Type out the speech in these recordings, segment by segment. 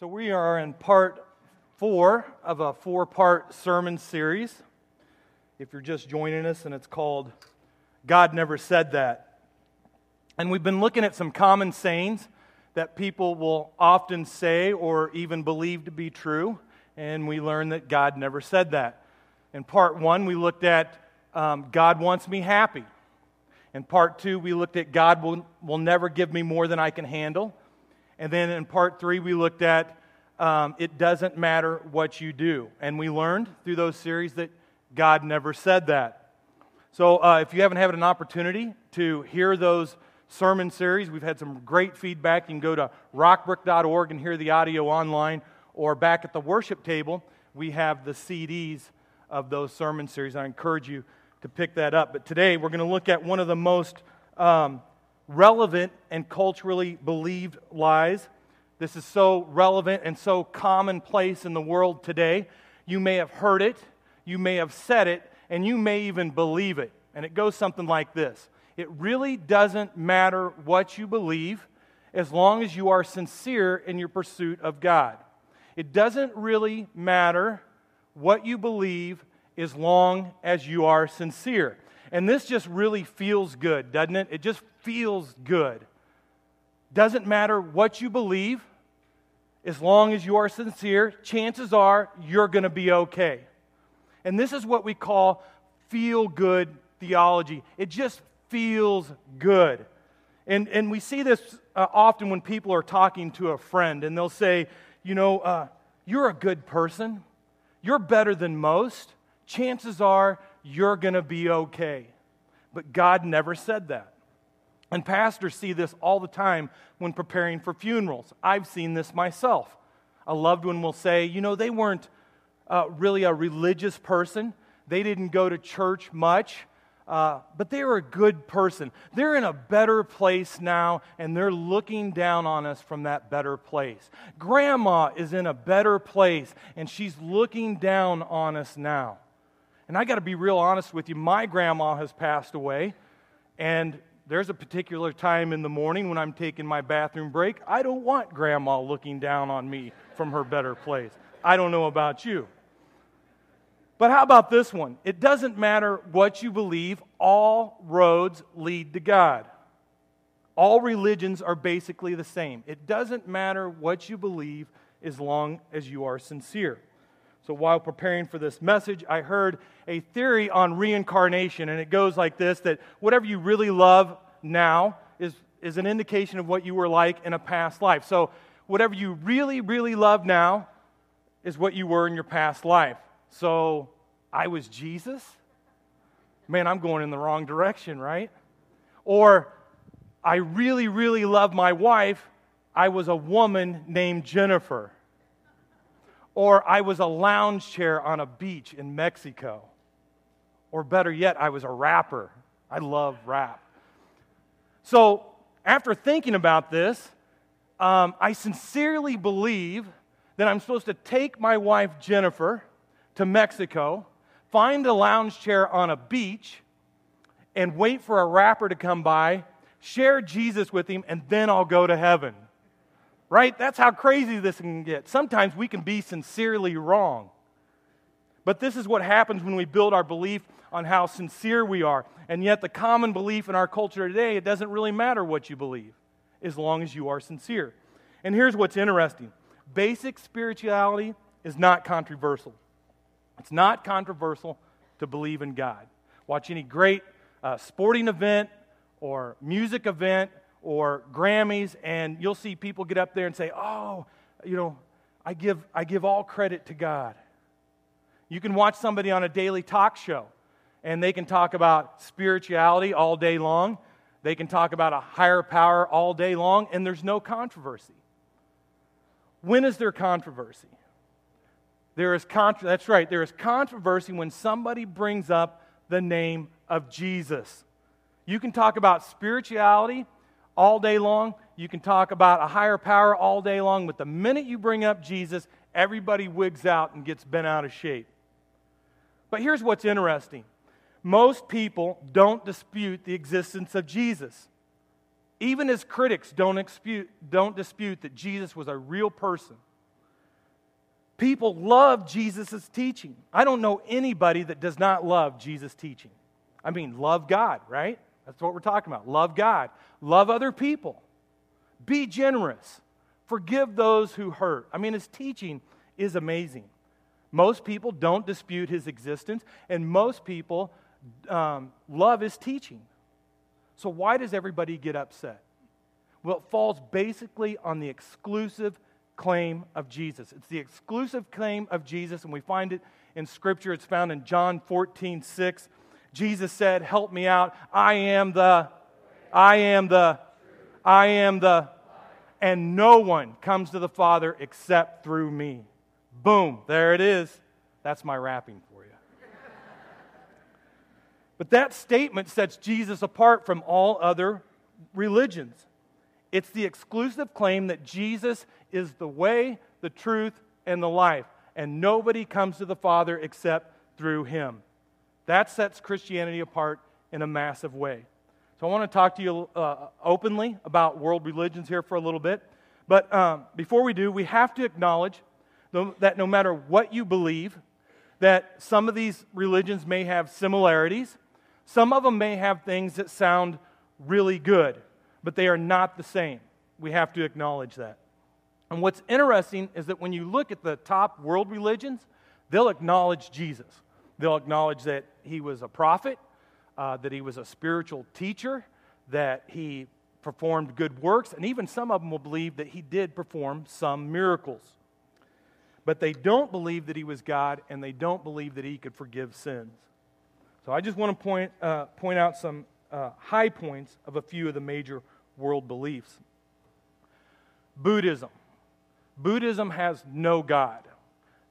So, we are in part four of a four part sermon series. If you're just joining us, and it's called God Never Said That. And we've been looking at some common sayings that people will often say or even believe to be true. And we learned that God never said that. In part one, we looked at um, God wants me happy. In part two, we looked at God will, will never give me more than I can handle. And then in part three, we looked at um, it doesn't matter what you do. And we learned through those series that God never said that. So uh, if you haven't had an opportunity to hear those sermon series, we've had some great feedback. You can go to rockbrook.org and hear the audio online, or back at the worship table, we have the CDs of those sermon series. I encourage you to pick that up. But today we're going to look at one of the most um, relevant and culturally believed lies. This is so relevant and so commonplace in the world today. You may have heard it, you may have said it, and you may even believe it. And it goes something like this It really doesn't matter what you believe as long as you are sincere in your pursuit of God. It doesn't really matter what you believe as long as you are sincere. And this just really feels good, doesn't it? It just feels good. Doesn't matter what you believe, as long as you are sincere, chances are you're going to be okay. And this is what we call feel good theology. It just feels good. And, and we see this uh, often when people are talking to a friend, and they'll say, You know, uh, you're a good person. You're better than most. Chances are you're going to be okay. But God never said that. And pastors see this all the time when preparing for funerals. I've seen this myself. A loved one will say, you know, they weren't uh, really a religious person, they didn't go to church much. Uh, but they were a good person. They're in a better place now, and they're looking down on us from that better place. Grandma is in a better place, and she's looking down on us now. And I got to be real honest with you. My grandma has passed away, and there's a particular time in the morning when I'm taking my bathroom break. I don't want grandma looking down on me from her better place. I don't know about you. But how about this one? It doesn't matter what you believe, all roads lead to God. All religions are basically the same. It doesn't matter what you believe as long as you are sincere. So while preparing for this message, I heard a theory on reincarnation, and it goes like this that whatever you really love now is, is an indication of what you were like in a past life. So whatever you really, really love now is what you were in your past life. So I was Jesus? Man, I'm going in the wrong direction, right? Or I really, really love my wife. I was a woman named Jennifer. Or I was a lounge chair on a beach in Mexico. Or better yet, I was a rapper. I love rap. So, after thinking about this, um, I sincerely believe that I'm supposed to take my wife, Jennifer, to Mexico, find a lounge chair on a beach, and wait for a rapper to come by, share Jesus with him, and then I'll go to heaven right? That's how crazy this can get. Sometimes we can be sincerely wrong. But this is what happens when we build our belief on how sincere we are. And yet, the common belief in our culture today, it doesn't really matter what you believe as long as you are sincere. And here's what's interesting basic spirituality is not controversial. It's not controversial to believe in God. Watch any great uh, sporting event or music event or Grammys, and you'll see people get up there and say, Oh, you know, I give, I give all credit to God. You can watch somebody on a daily talk show, and they can talk about spirituality all day long. They can talk about a higher power all day long, and there's no controversy. When is there controversy? There is contro- that's right, there is controversy when somebody brings up the name of Jesus. You can talk about spirituality all day long. You can talk about a higher power all day long, but the minute you bring up Jesus, everybody wigs out and gets bent out of shape. But here's what's interesting most people don't dispute the existence of Jesus. Even his critics don't dispute, don't dispute that Jesus was a real person People love Jesus' teaching. I don't know anybody that does not love Jesus' teaching. I mean, love God, right? That's what we're talking about. Love God, love other people, be generous, forgive those who hurt. I mean, his teaching is amazing. Most people don't dispute his existence, and most people um, love his teaching. So, why does everybody get upset? Well, it falls basically on the exclusive claim of Jesus. It's the exclusive claim of Jesus, and we find it in Scripture. It's found in John 14, 6. Jesus said, Help me out. I am the, I am the, I am the, and no one comes to the Father except through me. Boom, there it is. That's my rapping for you. but that statement sets Jesus apart from all other religions. It's the exclusive claim that Jesus is the way, the truth, and the life, and nobody comes to the Father except through him. That sets Christianity apart in a massive way. So I want to talk to you uh, openly about world religions here for a little bit. But um, before we do, we have to acknowledge that no matter what you believe, that some of these religions may have similarities. Some of them may have things that sound really good but they are not the same. We have to acknowledge that. And what's interesting is that when you look at the top world religions, they'll acknowledge Jesus. They'll acknowledge that he was a prophet, uh, that he was a spiritual teacher, that he performed good works, and even some of them will believe that he did perform some miracles. But they don't believe that he was God, and they don't believe that he could forgive sins. So I just want to point, uh, point out some uh, high points of a few of the major world beliefs. Buddhism. Buddhism has no God.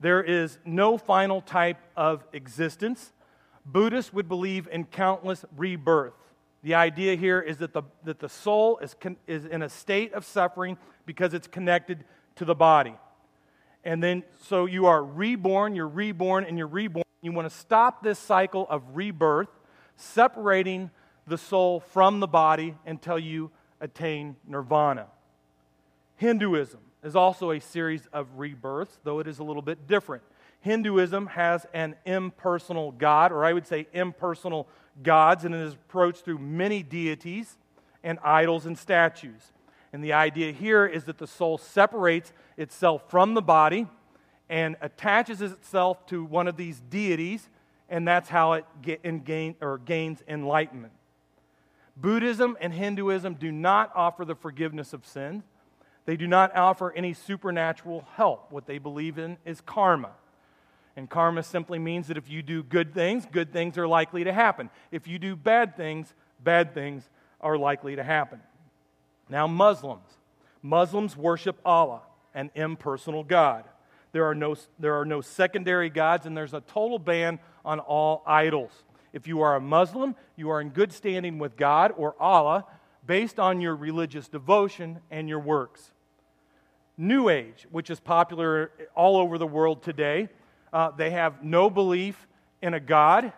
There is no final type of existence. Buddhists would believe in countless rebirth. The idea here is that the, that the soul is, con, is in a state of suffering because it's connected to the body. And then, so you are reborn, you're reborn, and you're reborn. You want to stop this cycle of rebirth, separating the soul from the body until you attain nirvana. Hinduism is also a series of rebirths, though it is a little bit different. Hinduism has an impersonal God, or I would say impersonal gods, and it is approached through many deities and idols and statues. And the idea here is that the soul separates itself from the body and attaches itself to one of these deities, and that's how it gain, or gains enlightenment. Buddhism and Hinduism do not offer the forgiveness of sins. They do not offer any supernatural help. What they believe in is karma. And karma simply means that if you do good things, good things are likely to happen. If you do bad things, bad things are likely to happen. Now, Muslims. Muslims worship Allah, an impersonal God. There are no, there are no secondary gods, and there's a total ban on all idols. If you are a Muslim, you are in good standing with God or Allah based on your religious devotion and your works. New Age, which is popular all over the world today, uh, they have no belief in a God,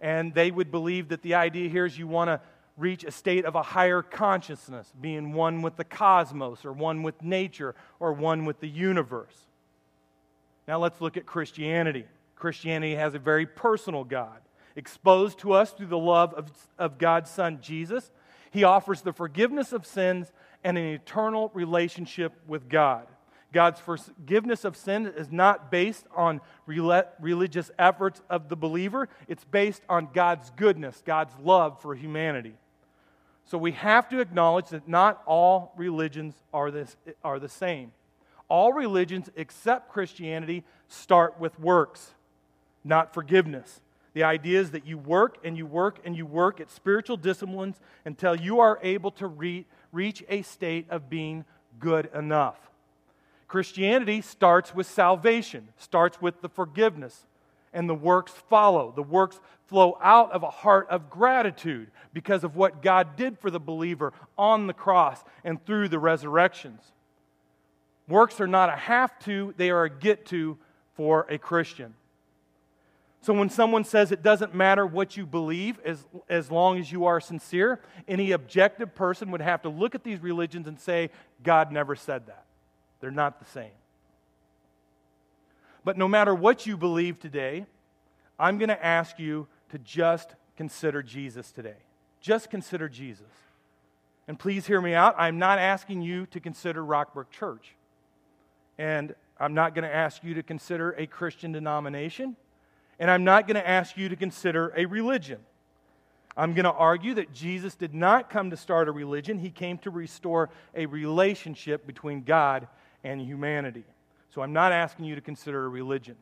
and they would believe that the idea here is you want to reach a state of a higher consciousness, being one with the cosmos, or one with nature, or one with the universe. Now let's look at Christianity. Christianity has a very personal God exposed to us through the love of, of God's Son, Jesus. He offers the forgiveness of sins and an eternal relationship with God. God's forgiveness of sin is not based on religious efforts of the believer, it's based on God's goodness, God's love for humanity. So we have to acknowledge that not all religions are, this, are the same. All religions except Christianity start with works, not forgiveness. The idea is that you work and you work and you work at spiritual disciplines until you are able to re- reach a state of being good enough. Christianity starts with salvation, starts with the forgiveness, and the works follow. The works flow out of a heart of gratitude because of what God did for the believer on the cross and through the resurrections. Works are not a have to, they are a get to for a Christian. So when someone says it doesn't matter what you believe as, as long as you are sincere, any objective person would have to look at these religions and say, God never said that. They're not the same. But no matter what you believe today, I'm going to ask you to just consider Jesus today. Just consider Jesus. And please hear me out. I'm not asking you to consider Rockbrook Church. And I'm not going to ask you to consider a Christian denomination. And I'm not going to ask you to consider a religion. I'm going to argue that Jesus did not come to start a religion, he came to restore a relationship between God and humanity. So I'm not asking you to consider a religion.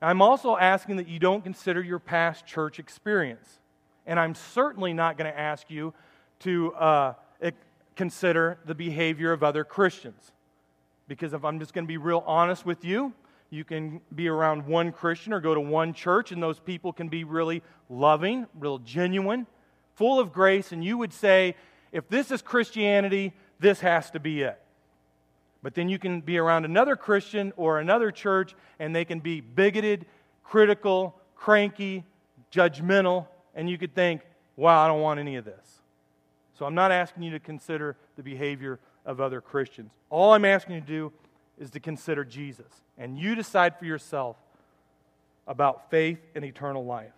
I'm also asking that you don't consider your past church experience. And I'm certainly not going to ask you to uh, consider the behavior of other Christians. Because if I'm just going to be real honest with you, you can be around one Christian or go to one church, and those people can be really loving, real genuine, full of grace, and you would say, if this is Christianity, this has to be it. But then you can be around another Christian or another church, and they can be bigoted, critical, cranky, judgmental, and you could think, wow, I don't want any of this. So I'm not asking you to consider the behavior of other Christians. All I'm asking you to do is to consider Jesus. And you decide for yourself about faith and eternal life.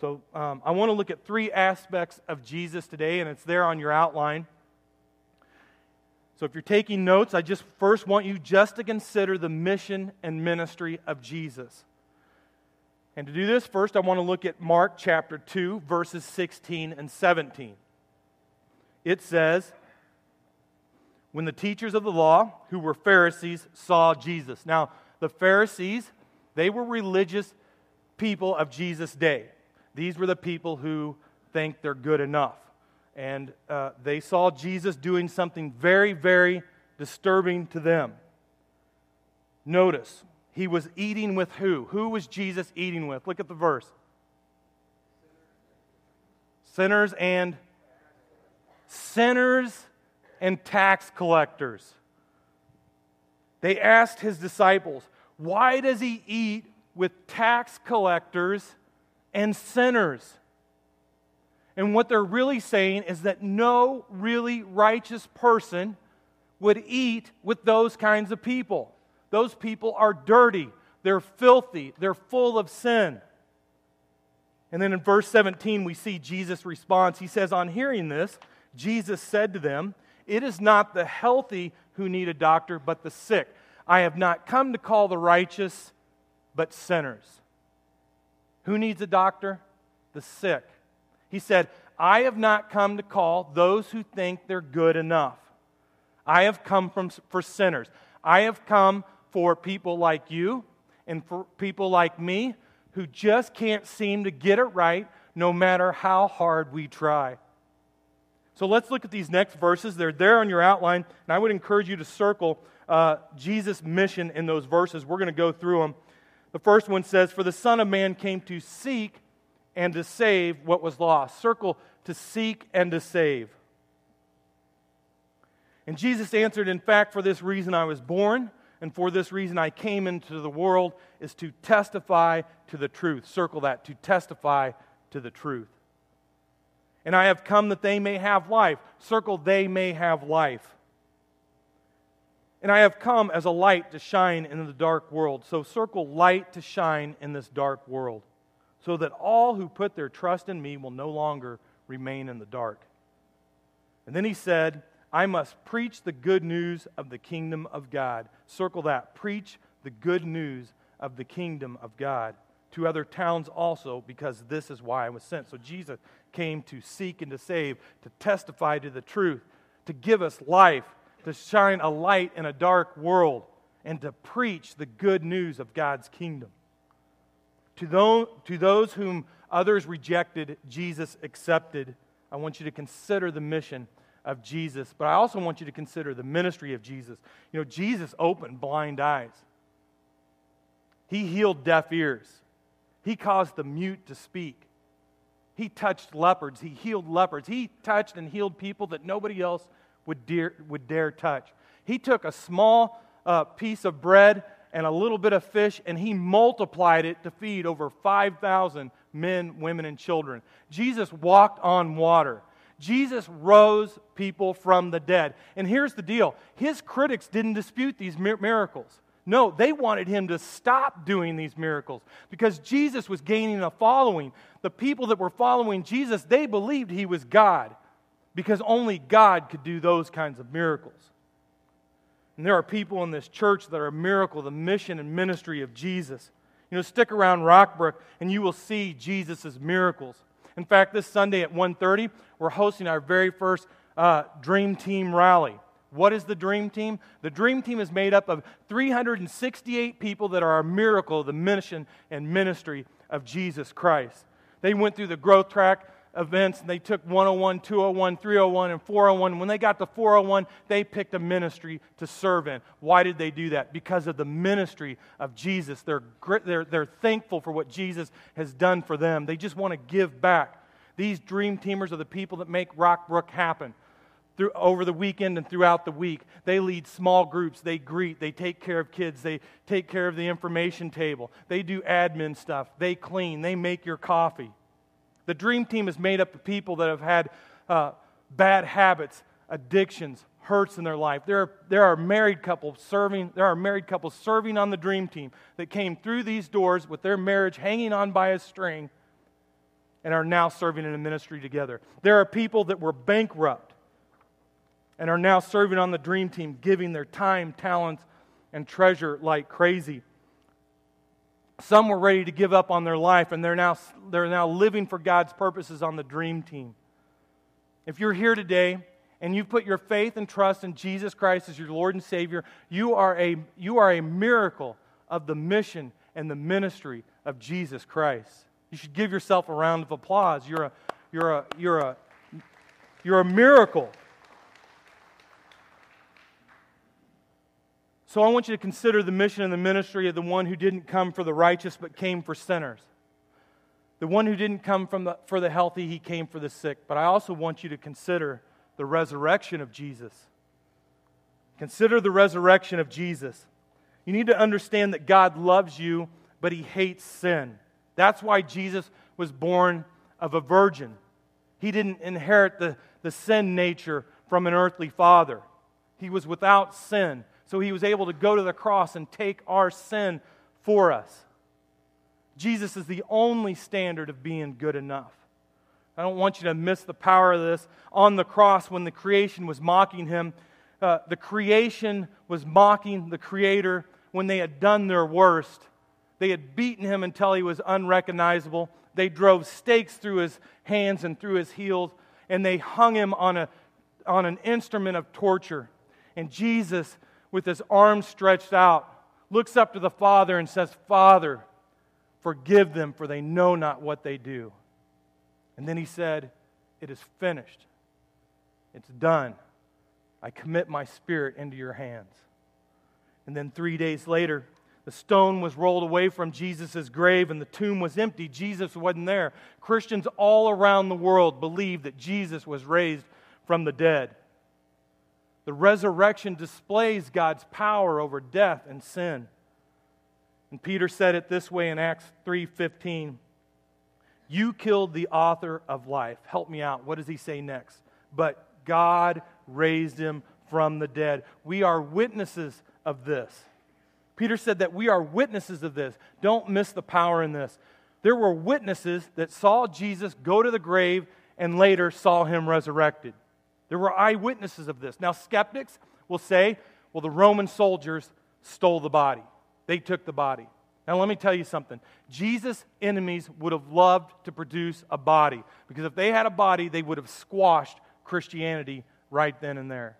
So um, I want to look at three aspects of Jesus today, and it's there on your outline. So if you're taking notes, I just first want you just to consider the mission and ministry of Jesus. And to do this, first I want to look at Mark chapter 2, verses 16 and 17. It says, when the teachers of the law, who were Pharisees, saw Jesus. Now, the Pharisees, they were religious people of Jesus' day. These were the people who think they're good enough. And uh, they saw Jesus doing something very, very disturbing to them. Notice, he was eating with who? Who was Jesus eating with? Look at the verse. Sinners and sinners and tax collectors. They asked his disciples, Why does he eat with tax collectors and sinners? And what they're really saying is that no really righteous person would eat with those kinds of people. Those people are dirty, they're filthy, they're full of sin. And then in verse 17, we see Jesus' response. He says, On hearing this, Jesus said to them, it is not the healthy who need a doctor, but the sick. I have not come to call the righteous, but sinners. Who needs a doctor? The sick. He said, I have not come to call those who think they're good enough. I have come from, for sinners. I have come for people like you and for people like me who just can't seem to get it right no matter how hard we try. So let's look at these next verses. They're there on your outline, and I would encourage you to circle uh, Jesus' mission in those verses. We're going to go through them. The first one says, For the Son of Man came to seek and to save what was lost. Circle to seek and to save. And Jesus answered, In fact, for this reason I was born, and for this reason I came into the world, is to testify to the truth. Circle that, to testify to the truth. And I have come that they may have life. Circle, they may have life. And I have come as a light to shine in the dark world. So circle light to shine in this dark world, so that all who put their trust in me will no longer remain in the dark. And then he said, I must preach the good news of the kingdom of God. Circle that. Preach the good news of the kingdom of God to other towns also, because this is why I was sent. So Jesus came to seek and to save, to testify to the truth, to give us life, to shine a light in a dark world, and to preach the good news of God's kingdom. To those, to those whom others rejected, Jesus accepted. I want you to consider the mission of Jesus, but I also want you to consider the ministry of Jesus. You know, Jesus opened blind eyes, He healed deaf ears, He caused the mute to speak. He touched leopards. He healed leopards. He touched and healed people that nobody else would dare, would dare touch. He took a small uh, piece of bread and a little bit of fish and he multiplied it to feed over 5,000 men, women, and children. Jesus walked on water. Jesus rose people from the dead. And here's the deal his critics didn't dispute these miracles. No, they wanted him to stop doing these miracles because Jesus was gaining a following. The people that were following Jesus, they believed he was God because only God could do those kinds of miracles. And there are people in this church that are a miracle, the mission and ministry of Jesus. You know, stick around Rockbrook and you will see Jesus' miracles. In fact, this Sunday at 1.30, we're hosting our very first uh, Dream Team rally. What is the Dream Team? The Dream Team is made up of 368 people that are a miracle of the mission and ministry of Jesus Christ. They went through the growth track events and they took 101, 201, 301, and 401. When they got to 401, they picked a ministry to serve in. Why did they do that? Because of the ministry of Jesus. They're, they're, they're thankful for what Jesus has done for them. They just want to give back. These dream teamers are the people that make Rockbrook happen. Through, over the weekend and throughout the week. They lead small groups, they greet, they take care of kids, they take care of the information table, they do admin stuff, they clean, they make your coffee. The dream team is made up of people that have had uh, bad habits, addictions, hurts in their life. There are, there are married couples serving, there are married couples serving on the dream team that came through these doors with their marriage hanging on by a string and are now serving in a ministry together. There are people that were bankrupt and are now serving on the dream team, giving their time, talents, and treasure like crazy. Some were ready to give up on their life, and they're now, they're now living for God's purposes on the dream team. If you're here today and you've put your faith and trust in Jesus Christ as your Lord and Savior, you are a, you are a miracle of the mission and the ministry of Jesus Christ. You should give yourself a round of applause. You're a, you're a, you're a, you're a miracle. So I want you to consider the mission and the ministry of the one who didn't come for the righteous but came for sinners. The one who didn't come from the, for the healthy, he came for the sick. But I also want you to consider the resurrection of Jesus. Consider the resurrection of Jesus. You need to understand that God loves you, but he hates sin. That's why Jesus was born of a virgin. He didn't inherit the, the sin nature from an earthly father, he was without sin. So he was able to go to the cross and take our sin for us. Jesus is the only standard of being good enough. I don't want you to miss the power of this. On the cross, when the creation was mocking him, uh, the creation was mocking the Creator when they had done their worst. They had beaten him until he was unrecognizable. They drove stakes through his hands and through his heels, and they hung him on, a, on an instrument of torture. And Jesus with his arms stretched out, looks up to the Father and says, Father, forgive them, for they know not what they do. And then he said, It is finished. It's done. I commit my spirit into your hands. And then three days later, the stone was rolled away from Jesus' grave and the tomb was empty. Jesus wasn't there. Christians all around the world believe that Jesus was raised from the dead. The resurrection displays God's power over death and sin. And Peter said it this way in Acts 3:15. You killed the author of life. Help me out. What does he say next? But God raised him from the dead. We are witnesses of this. Peter said that we are witnesses of this. Don't miss the power in this. There were witnesses that saw Jesus go to the grave and later saw him resurrected. There were eyewitnesses of this. Now, skeptics will say, well, the Roman soldiers stole the body, they took the body. Now, let me tell you something. Jesus' enemies would have loved to produce a body because if they had a body, they would have squashed Christianity right then and there.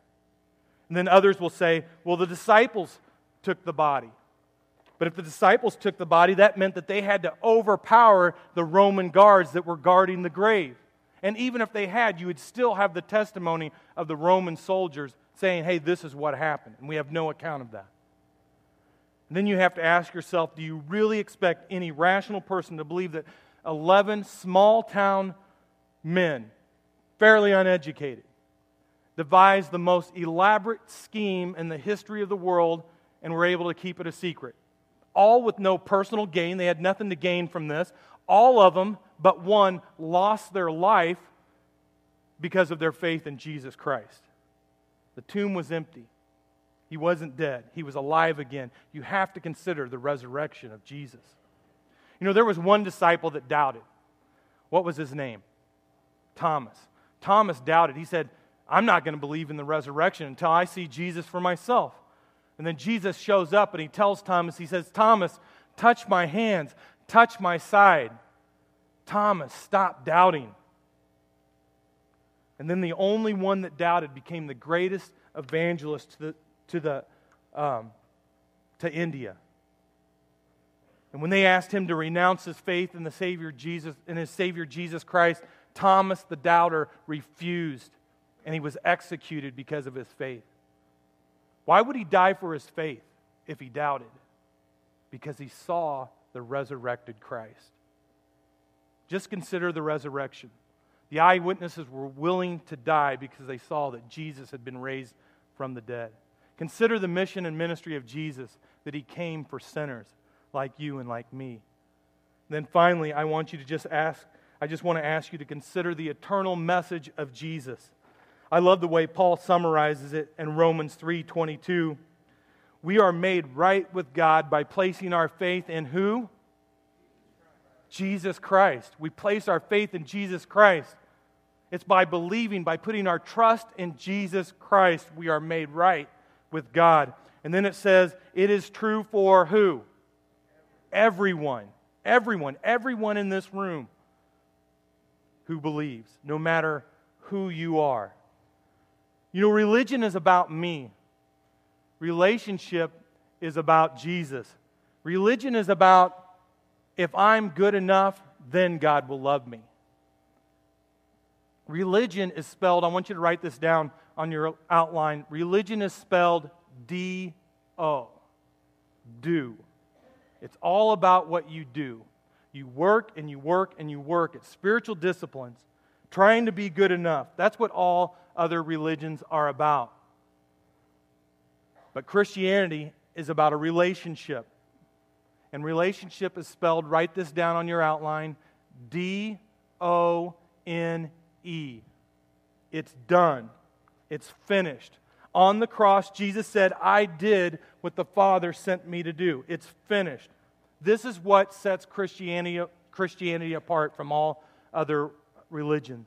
And then others will say, well, the disciples took the body. But if the disciples took the body, that meant that they had to overpower the Roman guards that were guarding the grave. And even if they had, you would still have the testimony of the Roman soldiers saying, hey, this is what happened. And we have no account of that. And then you have to ask yourself do you really expect any rational person to believe that 11 small town men, fairly uneducated, devised the most elaborate scheme in the history of the world and were able to keep it a secret? All with no personal gain. They had nothing to gain from this. All of them but one lost their life because of their faith in Jesus Christ. The tomb was empty. He wasn't dead, he was alive again. You have to consider the resurrection of Jesus. You know, there was one disciple that doubted. What was his name? Thomas. Thomas doubted. He said, I'm not going to believe in the resurrection until I see Jesus for myself. And then Jesus shows up and he tells Thomas, he says, Thomas, touch my hands, touch my side. Thomas, stop doubting. And then the only one that doubted became the greatest evangelist to, the, to, the, um, to India. And when they asked him to renounce his faith in the Savior Jesus in his Savior Jesus Christ, Thomas the doubter refused and he was executed because of his faith. Why would he die for his faith if he doubted? Because he saw the resurrected Christ. Just consider the resurrection. The eyewitnesses were willing to die because they saw that Jesus had been raised from the dead. Consider the mission and ministry of Jesus that he came for sinners like you and like me. Then finally, I want you to just ask, I just want to ask you to consider the eternal message of Jesus. I love the way Paul summarizes it in Romans 3:22. We are made right with God by placing our faith in who? Jesus Christ. We place our faith in Jesus Christ. It's by believing, by putting our trust in Jesus Christ, we are made right with God. And then it says, it is true for who? Everyone. Everyone. Everyone in this room who believes, no matter who you are. You know, religion is about me, relationship is about Jesus. Religion is about if I'm good enough, then God will love me. Religion is spelled, I want you to write this down on your outline. Religion is spelled D O. Do. It's all about what you do. You work and you work and you work It's spiritual disciplines, trying to be good enough. That's what all other religions are about. But Christianity is about a relationship. And relationship is spelled, write this down on your outline D O N E. It's done, it's finished. On the cross, Jesus said, I did what the Father sent me to do. It's finished. This is what sets Christianity, Christianity apart from all other religions.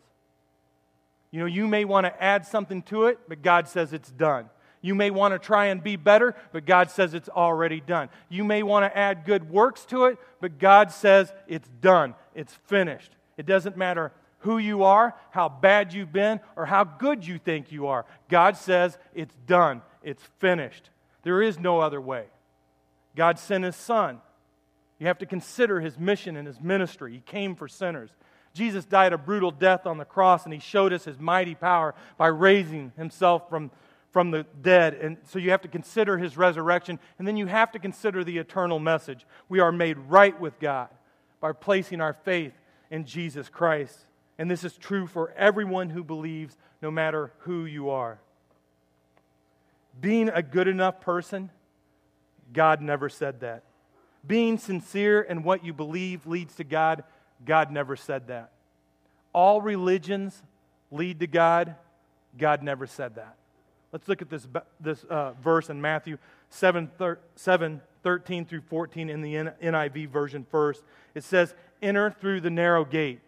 You know, you may want to add something to it, but God says it's done. You may want to try and be better, but God says it's already done. You may want to add good works to it, but God says it's done. It's finished. It doesn't matter who you are, how bad you've been, or how good you think you are. God says it's done. It's finished. There is no other way. God sent his son. You have to consider his mission and his ministry. He came for sinners. Jesus died a brutal death on the cross, and he showed us his mighty power by raising himself from, from the dead. And so you have to consider his resurrection, and then you have to consider the eternal message. We are made right with God by placing our faith in Jesus Christ. And this is true for everyone who believes, no matter who you are. Being a good enough person, God never said that. Being sincere in what you believe leads to God, God never said that. All religions lead to God. God never said that. Let's look at this, this uh, verse in Matthew 7, thir- 7 13 through 14 in the NIV version first. It says, Enter through the narrow gate.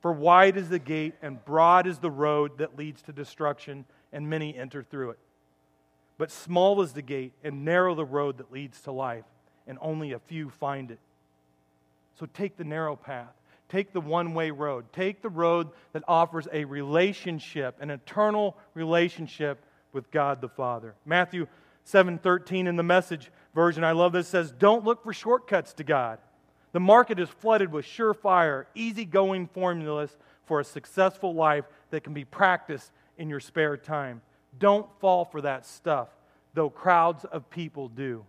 For wide is the gate and broad is the road that leads to destruction, and many enter through it. But small is the gate and narrow the road that leads to life, and only a few find it. So take the narrow path. Take the one way road. Take the road that offers a relationship, an eternal relationship with God the Father. Matthew 7:13 in the message version, I love this says, "Don't look for shortcuts to God. The market is flooded with surefire, easygoing formulas for a successful life that can be practiced in your spare time. Don't fall for that stuff, though crowds of people do.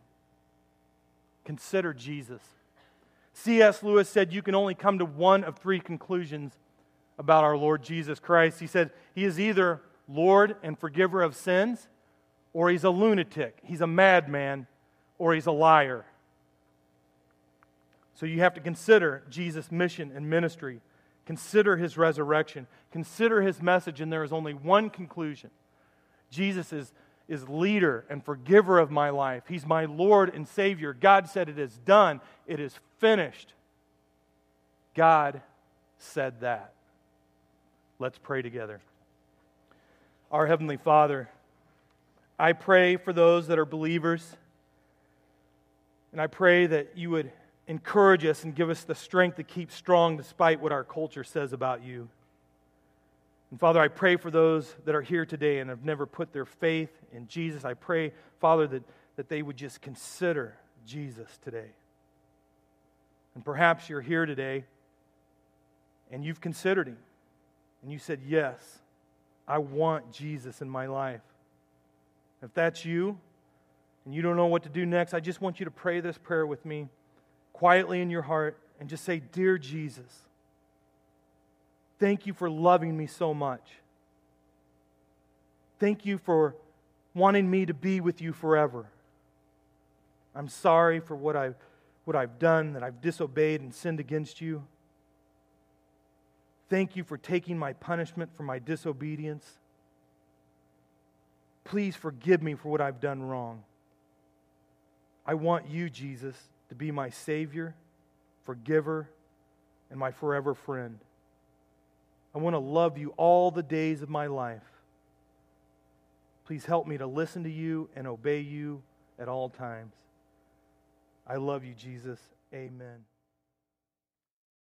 Consider Jesus. C.S. Lewis said you can only come to one of three conclusions about our Lord Jesus Christ. He said he is either Lord and forgiver of sins, or he's a lunatic, he's a madman, or he's a liar. So you have to consider Jesus' mission and ministry. Consider his resurrection. Consider his message, and there is only one conclusion Jesus is, is leader and forgiver of my life. He's my Lord and Savior. God said it is done, it is finished. God said that. Let's pray together. Our Heavenly Father, I pray for those that are believers, and I pray that you would encourage us and give us the strength to keep strong despite what our culture says about you. And Father, I pray for those that are here today and have never put their faith in Jesus. I pray, Father, that, that they would just consider Jesus today. And perhaps you're here today and you've considered him. And you said, Yes, I want Jesus in my life. If that's you and you don't know what to do next, I just want you to pray this prayer with me quietly in your heart and just say, Dear Jesus, Thank you for loving me so much. Thank you for wanting me to be with you forever. I'm sorry for what I've, what I've done, that I've disobeyed and sinned against you. Thank you for taking my punishment for my disobedience. Please forgive me for what I've done wrong. I want you, Jesus, to be my Savior, forgiver, and my forever friend. I want to love you all the days of my life. Please help me to listen to you and obey you at all times. I love you, Jesus. Amen.